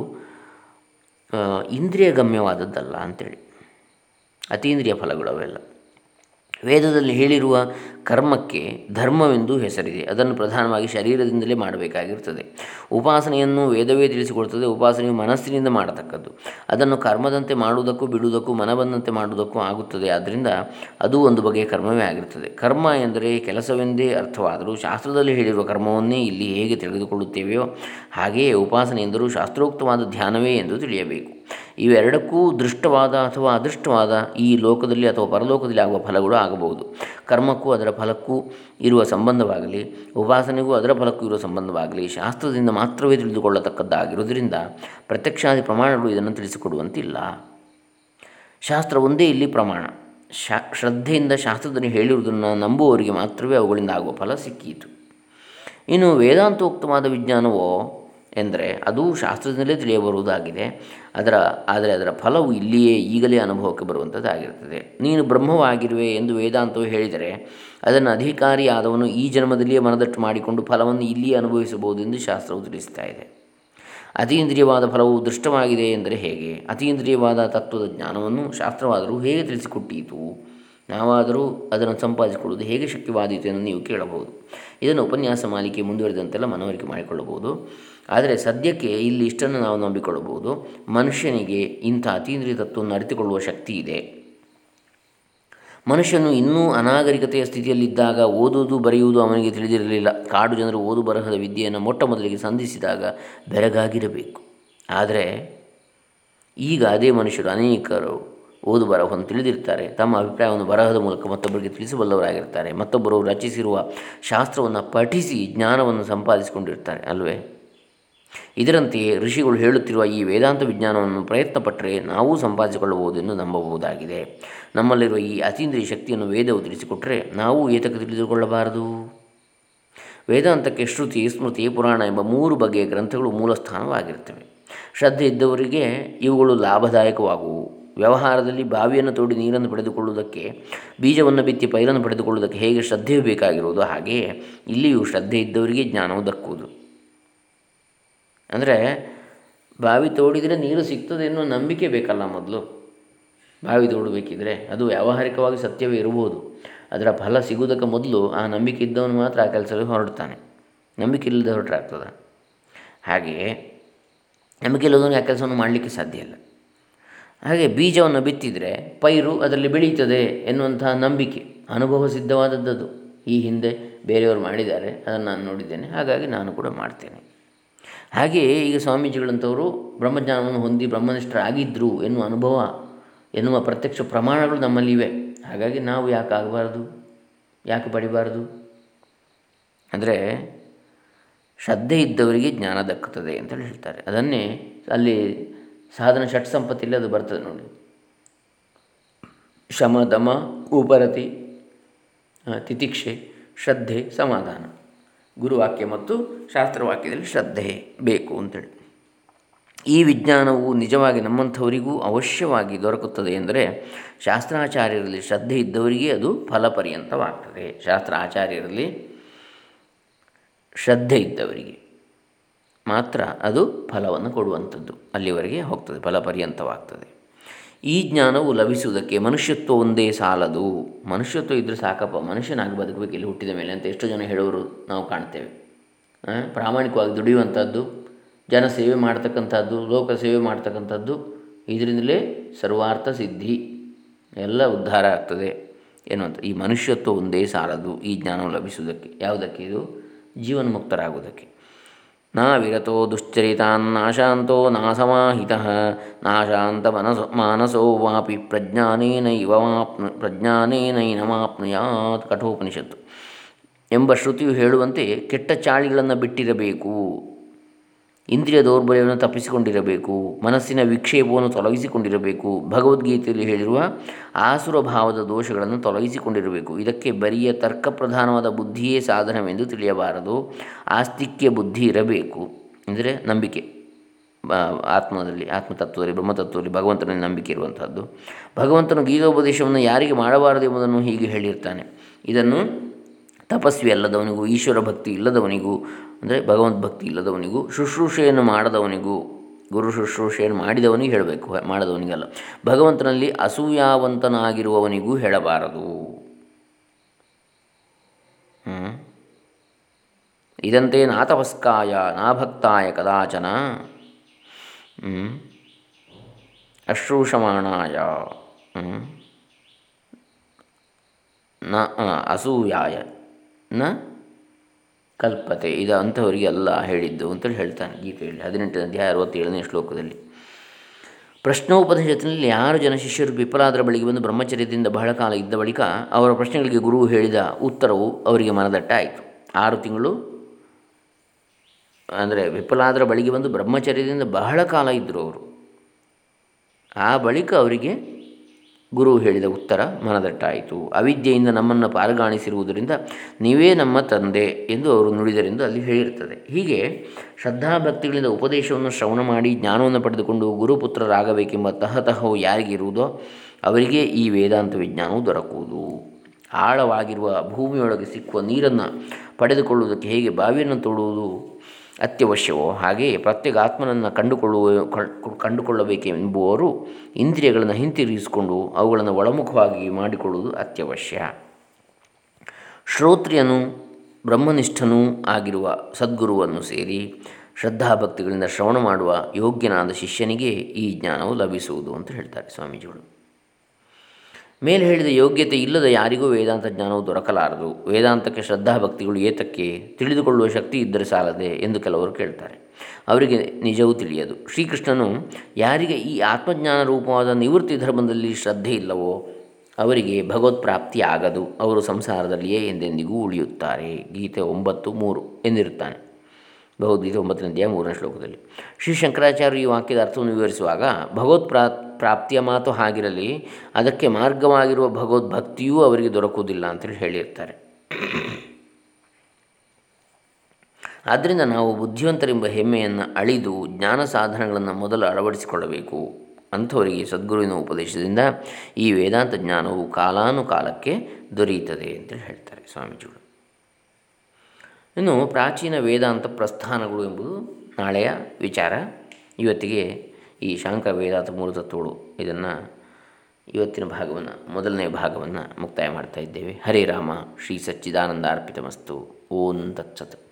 ಇಂದ್ರಿಯ ಗಮ್ಯವಾದದ್ದಲ್ಲ ಅಂಥೇಳಿ ಅತೀಂದ್ರಿಯ ಫಲಗಳು ಅವೆಲ್ಲ. ವೇದದಲ್ಲಿ ಹೇಳಿರುವ ಕರ್ಮಕ್ಕೆ ಧರ್ಮವೆಂದು ಹೆಸರಿದೆ. ಅದನ್ನು ಪ್ರಧಾನವಾಗಿ ಶರೀರದಿಂದಲೇ ಮಾಡಬೇಕಾಗಿರ್ತದೆ. ಉಪಾಸನೆಯನ್ನು ವೇದವೇ ತಿಳಿಸಿಕೊಡ್ತದೆ ಉಪಾಸನೆಯು ಮನಸ್ಸಿನಿಂದ ಮಾಡತಕ್ಕದ್ದು. ಅದನ್ನು ಕರ್ಮದಂತೆ ಮಾಡುವುದಕ್ಕೂ ಬಿಡುವುದಕ್ಕೂ ಮನ ಬಂದಂತೆ ಮಾಡುವುದಕ್ಕೂ ಆಗುತ್ತದೆ. ಆದ್ದರಿಂದ ಅದು ಒಂದು ಬಗೆಯ ಕರ್ಮವೇ ಆಗಿರುತ್ತದೆ ಕರ್ಮ ಎಂದರೆ ಕೆಲಸವೆಂದೇ ಅರ್ಥವಾದರೂ ಶಾಸ್ತ್ರದಲ್ಲಿ ಹೇಳಿರುವ ಕರ್ಮವನ್ನೇ ಇಲ್ಲಿ ಹೇಗೆ ತಿಳಿದುಕೊಳ್ಳುತ್ತೇವೆಯೋ ಹಾಗೆಯೇ ಉಪಾಸನೆ ಎಂದರೂ ಶಾಸ್ತ್ರೋಕ್ತವಾದ ಧ್ಯಾನವೇ ಎಂದು ತಿಳಿಯಬೇಕು. ಇವೆರಡಕ್ಕೂ ದೃಷ್ಟವಾದ ಅಥವಾ ಅದೃಷ್ಟವಾದ ಈ ಲೋಕದಲ್ಲಿ ಅಥವಾ ಪರಲೋಕದಲ್ಲಿ ಆಗುವ ಫಲಗಳು ಆಗಬಹುದು. ಕರ್ಮಕ್ಕೂ ಅದರ ಫಲಕ್ಕೂ ಇರುವ ಸಂಬಂಧವಾಗಲಿ, ಉಪಾಸನೆಗೂ ಅದರ ಫಲಕ್ಕೂ ಇರುವ ಸಂಬಂಧವಾಗಲಿ, ಶಾಸ್ತ್ರದಿಂದ ಮಾತ್ರವೇ ತಿಳಿದುಕೊಳ್ಳತಕ್ಕದ್ದಾಗಿರುವುದರಿಂದ ಪ್ರತ್ಯಕ್ಷಾದಿ ಪ್ರಮಾಣಗಳು ಇದನ್ನು ತಿಳಿಸಿಕೊಡುವಂತಿಲ್ಲ. ಶಾಸ್ತ್ರ ಒಂದೇ ಇಲ್ಲಿ ಪ್ರಮಾಣ. ಶಾ, ಶ್ರದ್ಧೆಯಿಂದ ಶಾಸ್ತ್ರದಲ್ಲಿ ಹೇಳಿರುವುದನ್ನು ನಂಬುವವರಿಗೆ ಮಾತ್ರವೇ ಅವುಗಳಿಂದ ಆಗುವ ಫಲ ಸಿಕ್ಕೀತು. ಇನ್ನು ವೇದಾಂತೋಕ್ತವಾದ ವಿಜ್ಞಾನವೋ ಎಂದರೆ ಅದು ಶಾಸ್ತ್ರದಿಂದಲೇ ತಿಳಿಯಬರುವುದಾಗಿದೆ. ಅದರ, ಆದರೆ ಅದರ ಫಲವು ಇಲ್ಲಿಯೇ ಈಗಲೇ ಅನುಭವಕ್ಕೆ ಬರುವಂಥದ್ದಾಗಿರುತ್ತದೆ ನೀನು ಬ್ರಹ್ಮವಾಗಿರುವೆ ಎಂದು ವೇದಾಂತವು ಹೇಳಿದರೆ, ಅದನ್ನು ಅಧಿಕಾರಿಯಾದವನು ಈ ಜನ್ಮದಲ್ಲಿಯೇ ಮನದಟ್ಟು ಮಾಡಿಕೊಂಡು ಫಲವನ್ನು ಇಲ್ಲಿಯೇ ಅನುಭವಿಸಬಹುದು ಎಂದು ಶಾಸ್ತ್ರವು ತಿಳಿಸ್ತಾ ಇದೆ. ಅತೀಂದ್ರಿಯವಾದ ಫಲವು ದೃಷ್ಟವಾಗಿದೆ ಎಂದರೆ ಹೇಗೆ? ಅತೀಂದ್ರಿಯವಾದ ತತ್ವದ ಜ್ಞಾನವನ್ನು ಶಾಸ್ತ್ರವಾದರೂ ಹೇಗೆ ತಿಳಿಸಿಕೊಟ್ಟಿತು? ನಾವಾದರೂ ಅದನ್ನು ಸಂಪಾದಿಸಿಕೊಳ್ಳುವುದು ಹೇಗೆ ಶಕ್ಯವಾದೀತು ಎಂದು ನೀವು ಕೇಳಬಹುದು. ಇದನ್ನು ಉಪನ್ಯಾಸ ಮಾಲಿಕೆ ಮುಂದುವರಿದಂತೆಲ್ಲ ಮನವರಿಕೆ ಮಾಡಿಕೊಳ್ಳಬಹುದು. ಆದರೆ ಸದ್ಯಕ್ಕೆ ಇಲ್ಲಿ ಇಷ್ಟನ್ನು ನಾವು ನಂಬಿಕೊಳ್ಳಬಹುದು. ಮನುಷ್ಯನಿಗೆ ಇಂಥ ಅತೀಂದ್ರಿಯ ತತ್ವವನ್ನು ಅರಿತುಕೊಳ್ಳುವ ಶಕ್ತಿ ಇದೆ. ಮನುಷ್ಯನು ಇನ್ನೂ ಅನಾಗರಿಕತೆಯ ಸ್ಥಿತಿಯಲ್ಲಿದ್ದಾಗ ಓದುವುದು ಬರೆಯುವುದು ಅವನಿಗೆ ತಿಳಿದಿರಲಿಲ್ಲ. ಕಾಡು ಜನರು ಓದು ಬರಹದ ವಿದ್ಯೆಯನ್ನು ಮೊಟ್ಟ ಮೊದಲಿಗೆ ಸಂಧಿಸಿದಾಗ ಬೆರಗಾಗಿರಬೇಕು. ಆದರೆ ಈಗ ಅದೇ ಮನುಷ್ಯರು ಅನೇಕರು ಓದು ಬರಹವನ್ನು ತಿಳಿದಿರ್ತಾರೆ. ತಮ್ಮ ಅಭಿಪ್ರಾಯವನ್ನು ಬರಹದ ಮೂಲಕ ಮತ್ತೊಬ್ಬರಿಗೆ ತಿಳಿಸಬಲ್ಲವರಾಗಿರ್ತಾರೆ. ಮತ್ತೊಬ್ಬರು ರಚಿಸಿರುವ ಶಾಸ್ತ್ರವನ್ನು ಪಠಿಸಿ ಜ್ಞಾನವನ್ನು ಸಂಪಾದಿಸಿಕೊಂಡಿರ್ತಾರೆ. ಅಲ್ವೇ? ಇದರಂತೆಯೇ ಋಷಿಗಳು ಹೇಳುತ್ತಿರುವ ಈ ವೇದಾಂತ ವಿಜ್ಞಾನವನ್ನು ಪ್ರಯತ್ನಪಟ್ಟರೆ ನಾವೂ ಸಂಪಾದಿಸಿಕೊಳ್ಳಬಹುದು ಎಂದು ನಂಬಬಹುದಾಗಿದೆ. ನಮ್ಮಲ್ಲಿರುವ ಈ ಅತೀಂದ್ರಿಯ ಶಕ್ತಿಯನ್ನು ವೇದವು ತಿಳಿಸಿಕೊಟ್ಟರೆ ನಾವು ಏತಕ್ಕೆ ತಿಳಿದುಕೊಳ್ಳಬಾರದು? ವೇದಾಂತಕ್ಕೆ ಶ್ರುತಿ, ಸ್ಮೃತಿ, ಪುರಾಣ ಎಂಬ ಮೂರು ಬಗೆಯ ಗ್ರಂಥಗಳು ಮೂಲಸ್ಥಾನವಾಗಿರುತ್ತವೆ ಶ್ರದ್ಧೆ ಇದ್ದವರಿಗೆ ಇವುಗಳು ಲಾಭದಾಯಕವಾಗುವು. ವ್ಯವಹಾರದಲ್ಲಿ ಬಾವಿಯನ್ನು ತೋಡಿ ನೀರನ್ನು ಪಡೆದುಕೊಳ್ಳುವುದಕ್ಕೆ, ಬೀಜವನ್ನು ಬಿತ್ತಿ ಪೈರನ್ನು ಪಡೆದುಕೊಳ್ಳುವುದಕ್ಕೆ ಹೇಗೆ ಶ್ರದ್ಧೆಯು ಬೇಕಾಗಿರುವುದು ಹಾಗೆಯೇ ಇಲ್ಲಿಯೂ ಶ್ರದ್ಧೆ ಇದ್ದವರಿಗೆ ಜ್ಞಾನವು ದಕ್ಕುವುದು. ಅಂದರೆ ಬಾವಿ ತೋಡಿದರೆ ನೀರು ಸಿಗ್ತದೆ ಎನ್ನುವ ನಂಬಿಕೆ ಬೇಕಲ್ಲ ಮೊದಲು. ಬಾವಿ ತೋಡಬೇಕಿದ್ರೆ ಅದು ವ್ಯಾವಹಾರಿಕವಾಗಿ ಸತ್ಯವೇ ಇರಬಹುದು ಅದರ ಫಲ ಸಿಗುವುದಕ್ಕೆ ಮೊದಲು ಆ ನಂಬಿಕೆ ಇದ್ದವನು ಮಾತ್ರ ಆ ಕೆಲಸದಲ್ಲಿ ಹೊರಡ್ತಾನೆ. ನಂಬಿಕೆ ಇಲ್ಲದೆ ಹೊರಟ್ರಾಗ್ತದೆ. ಹಾಗೆಯೇ ನಂಬಿಕೆ ಇಲ್ಲದವನು ಆ ಕೆಲಸವನ್ನು ಮಾಡಲಿಕ್ಕೆ ಸಾಧ್ಯ ಇಲ್ಲ. ಹಾಗೆ ಬೀಜವನ್ನು ಬಿತ್ತಿದರೆ ಪೈರು ಅದರಲ್ಲಿ ಬೆಳೀತದೆ ಎನ್ನುವಂತಹ ನಂಬಿಕೆ, ಅನುಭವ ಸಿದ್ಧವಾದದ್ದು ಈ ಹಿಂದೆ ಬೇರೆಯವರು ಮಾಡಿದ್ದಾರೆ, ಅದನ್ನು ನಾನು ನೋಡಿದ್ದೇನೆ, ಹಾಗಾಗಿ ನಾನು ಕೂಡ ಮಾಡ್ತೇನೆ. ಹಾಗೆಯೇ ಈಗ ಸ್ವಾಮೀಜಿಗಳಂಥವರು ಬ್ರಹ್ಮಜ್ಞಾನವನ್ನು ಹೊಂದಿ ಬ್ರಹ್ಮನಿಷ್ಠರಾಗಿದ್ದರು ಎನ್ನುವ ಅನುಭವ ಎನ್ನುವ ಪ್ರತ್ಯಕ್ಷ ಪ್ರಮಾಣಗಳು ನಮ್ಮಲ್ಲಿವೆ ಹಾಗಾಗಿ ನಾವು ಯಾಕೆ ಆಗಬಾರ್ದು? ಯಾಕೆ ಪಡಿಬಾರ್ದು? ಅಂದರೆ ಶ್ರದ್ಧೆ ಇದ್ದವರಿಗೆ ಜ್ಞಾನ ದಕ್ಕುತ್ತದೆ ಅಂತೇಳಿ ಹೇಳ್ತಾರೆ. ಅದನ್ನೇ ಅಲ್ಲಿ ಸಾಧನ ಷಟ್ ಸಂಪತ್ತಿಲ್ಲ ಅದು ಬರ್ತದೆ ನೋಡಿ. ಶಮ, ದಮ, ಉಪರತಿ ತಿತಿಕ್ಷೆ, ಶ್ರದ್ಧೆ, ಸಮಾಧಾನ. ಗುರುವಾಕ್ಯ ಮತ್ತು ಶಾಸ್ತ್ರವಾಕ್ಯದಲ್ಲಿ ಶ್ರದ್ಧೆ ಬೇಕು ಅಂತೇಳಿ. ಈ ವಿಜ್ಞಾನವು ನಿಜವಾಗಿ ನಮ್ಮಂಥವರಿಗೂ ಅವಶ್ಯವಾಗಿ ದೊರಕುತ್ತದೆ ಎಂದರೆ ಶಾಸ್ತ್ರಾಚಾರ್ಯರಲ್ಲಿ ಶ್ರದ್ಧೆ ಇದ್ದವರಿಗೆ ಅದು ಫಲಪರ್ಯಂತವಾಗ್ತದೆ. ಶಾಸ್ತ್ರ ಆಚಾರ್ಯರಲ್ಲಿ ಶ್ರದ್ಧೆ ಇದ್ದವರಿಗೆ ಮಾತ್ರ ಅದು ಫಲವನ್ನು ಕೊಡುವಂಥದ್ದು. ಅಲ್ಲಿವರೆಗೆ ಹೋಗ್ತದೆ, ಫಲಪರ್ಯಂತವಾಗ್ತದೆ. ಈ ಜ್ಞಾನವು ಲಭಿಸುವುದಕ್ಕೆ ಮನುಷ್ಯತ್ವ ಒಂದೇ ಸಾಲದು. ಮನುಷ್ಯತ್ವ ಇದ್ದರೆ ಸಾಕಪ್ಪ. ಮನುಷ್ಯನಾಗಿ ಬದುಕಬೇಕು ಇಲ್ಲಿ ಹುಟ್ಟಿದ ಮೇಲೆ ಅಂತ ಎಷ್ಟೋ ಜನ ಹೇಳೋರು ನಾವು ಕಾಣ್ತೇವೆ. ಪ್ರಾಮಾಣಿಕವಾಗಿ ದುಡಿಯುವಂಥದ್ದು ಜನ ಸೇವೆ ಮಾಡ್ತಕ್ಕಂಥದ್ದು, ಲೋಕ ಸೇವೆ ಮಾಡ್ತಕ್ಕಂಥದ್ದು, ಇದರಿಂದಲೇ ಸರ್ವಾರ್ಥ ಸಿದ್ಧಿ ಎಲ್ಲ ಉದ್ಧಾರ ಆಗ್ತದೆ ಅಂತ ಈ ಮನುಷ್ಯತ್ವ ಒಂದೇ ಸಾಲದು ಈ ಜ್ಞಾನವು ಲಭಿಸುವುದಕ್ಕೆ. ಯಾವುದಕ್ಕೆ ಇದು? ಜೀವನ್ಮುಕ್ತರಾಗುವುದಕ್ಕೆ. ನಾ ವಿರತೋ ದುಶ್ಚರಿತಾನ್ ನಾಶಾಂತೋ ನಾಸಮಾಹಿತಃ. ನಾಶಾಂತ ಮನಸ ಮಾನಸೋ ವಾಪಿ ಪ್ರಜ್ಞಾನೇನೈವ ಮಾಪ್ನು ಪ್ರಜ್ಞಾನೇನೈನಮಾಪ್ನುಯಾತ್ ಕಠೋಪನಿಷತ್ತು. ಎಂಬ ಶ್ರುತಿಯು ಹೇಳುವಂತೆ ಕೆಟ್ಟ ಚಾಳಿಗಳನ್ನು ಬಿಟ್ಟಿರಬೇಕು. ಇಂದ್ರಿಯ ದೌರ್ಬಲ್ಯವನ್ನು ತಪ್ಪಿಸಿಕೊಂಡಿರಬೇಕು, ಮನಸ್ಸಿನ ವಿಕ್ಷೇಪವನ್ನು ತೊಲಗಿಸಿಕೊಂಡಿರಬೇಕು, ಭಗವದ್ಗೀತೆಯಲ್ಲಿ ಹೇಳಿರುವ ಆಸುರ ಭಾವದ ದೋಷಗಳನ್ನು ತೊಲಗಿಸಿಕೊಂಡಿರಬೇಕು. ಇದಕ್ಕೆ ಬರಿಯ ತರ್ಕ ಪ್ರಧಾನವಾದ ಬುದ್ಧಿಯೇ ಸಾಧನವೆಂದು ತಿಳಿಯಬಾರದು. ಆಸ್ತಿಕ್ಯ ಬುದ್ಧಿ ಇರಬೇಕು. ಅಂದರೆ ನಂಬಿಕೆ. ಆತ್ಮದಲ್ಲಿ, ಆತ್ಮತತ್ವದಲ್ಲಿ, ಬ್ರಹ್ಮತತ್ವದಲ್ಲಿ ಭಗವಂತನಲ್ಲಿ ನಂಬಿಕೆ ಇರುವಂಥದ್ದು ಭಗವಂತನು ಗೀತೋಪದೇಶವನ್ನು ಯಾರಿಗೆ ಮಾಡಬಾರದು ಎಂಬುದನ್ನು ಹೀಗೆ ಹೇಳಿರ್ತಾನೆ. ಇದನ್ನು ತಪಸ್ವಿ ಅಲ್ಲದವನಿಗೂ, ಈಶ್ವರ ಭಕ್ತಿ ಇಲ್ಲದವನಿಗೂ, ಅಂದರೆ ಭಗವಂತ ಭಕ್ತಿ ಇಲ್ಲದವನಿಗೂ, ಶುಶ್ರೂಷೆಯನ್ನು ಮಾಡದವನಿಗೂ, ಗುರು ಶುಶ್ರೂಷೆಯನ್ನು ಮಾಡಿದವನಿಗೆ ಹೇಳಬೇಕು, ಮಾಡದವನಿಗಲ್ಲ. ಭಗವಂತನಲ್ಲಿ ಅಸೂಯಾವಂತನಾಗಿರುವವನಿಗೂ ಹೇಳಬಾರದು. ಇದಂತೆ ನಾತಪಸ್ಕಾಯ ನಾಭಕ್ತಾಯ ಕದಾಚನ. ಅಶ್ರೂಷಮಾಣಾಯ. ನ, ಅಸೂಯಾಯ. ನ ಕಲ್ಪತೆ. ಇದು ಅಂಥವರಿಗೆ ಅಲ್ಲ ಹೇಳಿದ್ದು ಅಂತೇಳಿ ಹೇಳ್ತಾನೆ ಗೀತೆಯಲ್ಲಿ ಹದಿನೆಂಟನೇ ಅಧ್ಯಾಯ ಅರವತ್ತೇಳನೇ ಶ್ಲೋಕದಲ್ಲಿ. ಪ್ರಶ್ನೋಪನಿಷತ್ತಿನಲ್ಲಿ ಯಾರು ಜನ ಶಿಷ್ಯರು ವಿಫಲಾದರ ಬಳಿಗೆ ಬಂದು ಬ್ರಹ್ಮಚರ್ಯದಿಂದ ಬಹಳ ಕಾಲ ಇದ್ದ ಬಳಿಕ ಅವರ ಪ್ರಶ್ನೆಗಳಿಗೆ ಗುರು ಹೇಳಿದ ಉತ್ತರವು ಅವರಿಗೆ ಮನದಟ್ಟಾಯಿತು. ಆರು ತಿಂಗಳು, ಅಂದರೆ ವಿಫಲಾದರ ಬಳಿಗೆ ಬಂದು ಬ್ರಹ್ಮಚರ್ಯದಿಂದ ಬಹಳ ಕಾಲ ಇದ್ದರು ಅವರು. ಆ ಬಳಿಕ ಅವರಿಗೆ ಗುರು ಹೇಳಿದ ಉತ್ತರ ಮನದಟ್ಟಾಯಿತು. ಅವಿದ್ಯೆಯಿಂದ ನಮ್ಮನ್ನು ಪಾರುಗಾಣಿಸಿರುವುದರಿಂದ ನೀವೇ ನಮ್ಮ ತಂದೆ ಎಂದು ಅವರು ನುಡಿದರೆಂದು ಅಲ್ಲಿ ಹೇಳಿರುತ್ತದೆ. ಹೀಗೆ ಶ್ರದ್ಧಾಭಕ್ತಿಗಳಿಂದ ಉಪದೇಶವನ್ನು ಶ್ರವಣ ಮಾಡಿ ಜ್ಞಾನವನ್ನು ಪಡೆದುಕೊಂಡು ಗುರುಪುತ್ರರಾಗಬೇಕೆಂಬ ತಹತಹವು ಯಾರಿಗಿರುವುದೋ ಅವರಿಗೆ ಈ ವೇದಾಂತ ವಿಜ್ಞಾನವು ದೊರಕುವುದು. ಆಳವಾಗಿರುವ ಭೂಮಿಯೊಳಗೆ ಸಿಕ್ಕುವ ನೀರನ್ನು ಪಡೆದುಕೊಳ್ಳುವುದಕ್ಕೆ ಹೇಗೆ ಬಾವಿಯನ್ನು ತೋಡುವುದು? ಅತ್ಯವಶ್ಯವೋ. ಹಾಗೆಯೇ ಪ್ರತ್ಯೇಕ ಆತ್ಮನನ್ನು ಕಂಡುಕೊಳ್ಳುವ ಕಂಡುಕೊಳ್ಳಬೇಕೆಂಬುವರು ಇಂದ್ರಿಯಗಳನ್ನು ಹಿಂತಿರುಗಿಸಿಕೊಂಡು ಅವುಗಳನ್ನು ಒಳಮುಖವಾಗಿ ಮಾಡಿಕೊಳ್ಳುವುದು ಅತ್ಯವಶ್ಯ. ಶ್ರೋತ್ರಿಯನು ಬ್ರಹ್ಮನಿಷ್ಠನೂ ಆಗಿರುವ ಸದ್ಗುರುವನ್ನು ಸೇರಿ ಶ್ರದ್ಧಾಭಕ್ತಿಗಳಿಂದ ಶ್ರವಣ ಮಾಡುವ ಯೋಗ್ಯನಾದ ಶಿಷ್ಯನಿಗೆ ಈ ಜ್ಞಾನವು ಲಭಿಸುವುದು ಅಂತ ಹೇಳ್ತಾರೆ ಸ್ವಾಮೀಜಿಗಳು. ಮೇಲೆ ಹೇಳಿದ ಯೋಗ್ಯತೆ ಇಲ್ಲದ ಯಾರಿಗೂ ವೇದಾಂತ ಜ್ಞಾನವು ದೊರಕಲಾರದು. ವೇದಾಂತಕ್ಕೆ ಶ್ರದ್ಧಾಭಕ್ತಿಗಳು ಏತಕ್ಕೆ? ತಿಳಿದುಕೊಳ್ಳುವ ಶಕ್ತಿ ಇದ್ದರೆ ಸಾಲದೆ ಎಂದು ಕೆಲವರು ಕೇಳ್ತಾರೆ. ಅವರಿಗೆ ನಿಜವೂ ತಿಳಿಯದು. ಶ್ರೀಕೃಷ್ಣನು, ಯಾರಿಗೆ ಈ ಆತ್ಮಜ್ಞಾನ ರೂಪವಾದ ನಿವೃತ್ತಿ ಧರ್ಮದಲ್ಲಿ ಶ್ರದ್ಧೆ ಇಲ್ಲವೋ, ಅವರಿಗೆ ಭಗವತ್ಪ್ರಾಪ್ತಿ ಆಗದು. ಅವರು ಸಂಸಾರದಲ್ಲಿಯೇ ಎಂದೆಂದಿಗೂ ಉಳಿಯುತ್ತಾರೆ. ಗೀತೆ ಒಂಬತ್ತು ಮೂರು ಎಂದಿರುತ್ತಾನೆ. ಭಗವದ್ಗೀತೆ ಒಂಬತ್ತನೇ ಅಧ್ಯಾಯ ಮೂರನೇ ಶ್ಲೋಕದಲ್ಲಿ. ಶ್ರೀ ಶಂಕರಾಚಾರ್ಯ ಈ ವಾಕ್ಯದ ಅರ್ಥವನ್ನು ವಿವರಿಸುವಾಗ, ಭಗವತ್ ಪ್ರಾಪ್ತಿಯ ಮಾತು ಹಾಗಿರಲಿ, ಅದಕ್ಕೆ ಮಾರ್ಗವಾಗಿರುವ ಭಗವದ್ಭಕ್ತಿಯೂ ಅವರಿಗೆ ದೊರಕುವುದಿಲ್ಲ ಅಂತೇಳಿ ಹೇಳಿರ್ತಾರೆ. ಆದ್ದರಿಂದ ನಾವು ಬುದ್ಧಿವಂತರೆಂಬ ಹೆಮ್ಮೆಯನ್ನು ಅಳಿದು ಜ್ಞಾನ ಸಾಧನಗಳನ್ನು ಮೊದಲು ಅಳವಡಿಸಿಕೊಳ್ಳಬೇಕು ಅಂಥವರಿಗೆ ಸದ್ಗುರುವಿನ ಉಪದೇಶದಿಂದ ಈ ವೇದಾಂತ ಜ್ಞಾನವು ಕಾಲಾನುಕಾಲಕ್ಕೆ ದೊರೆಯುತ್ತದೆ ಅಂತೇಳಿ ಹೇಳ್ತಾರೆ ಸ್ವಾಮೀಜಿಗಳು. ಇನ್ನು ಪ್ರಾಚೀನ ವೇದಾಂತ ಪ್ರಸ್ಥಾನಗಳು ಎಂಬುದು ನಾಳೆಯ ವಿಚಾರ. ಇವತ್ತಿಗೆ ಈ ಶಾಂಕ ವೇದಾಂತ ಮೂಲತತ್ವಗಳು ಇದನ್ನು ಇವತ್ತಿನ ಭಾಗವನ್ನು, ಮೊದಲನೇ ಭಾಗವನ್ನು ಮುಕ್ತಾಯ ಮಾಡ್ತಾ ಇದ್ದೇವೆ. ಹರೇ ರಾಮ, ಶ್ರೀ ಸಚ್ಚಿದಾನಂದ ಅರ್ಪಿತಮಸ್ತು. ಓಂ ತತ್ಸತ್.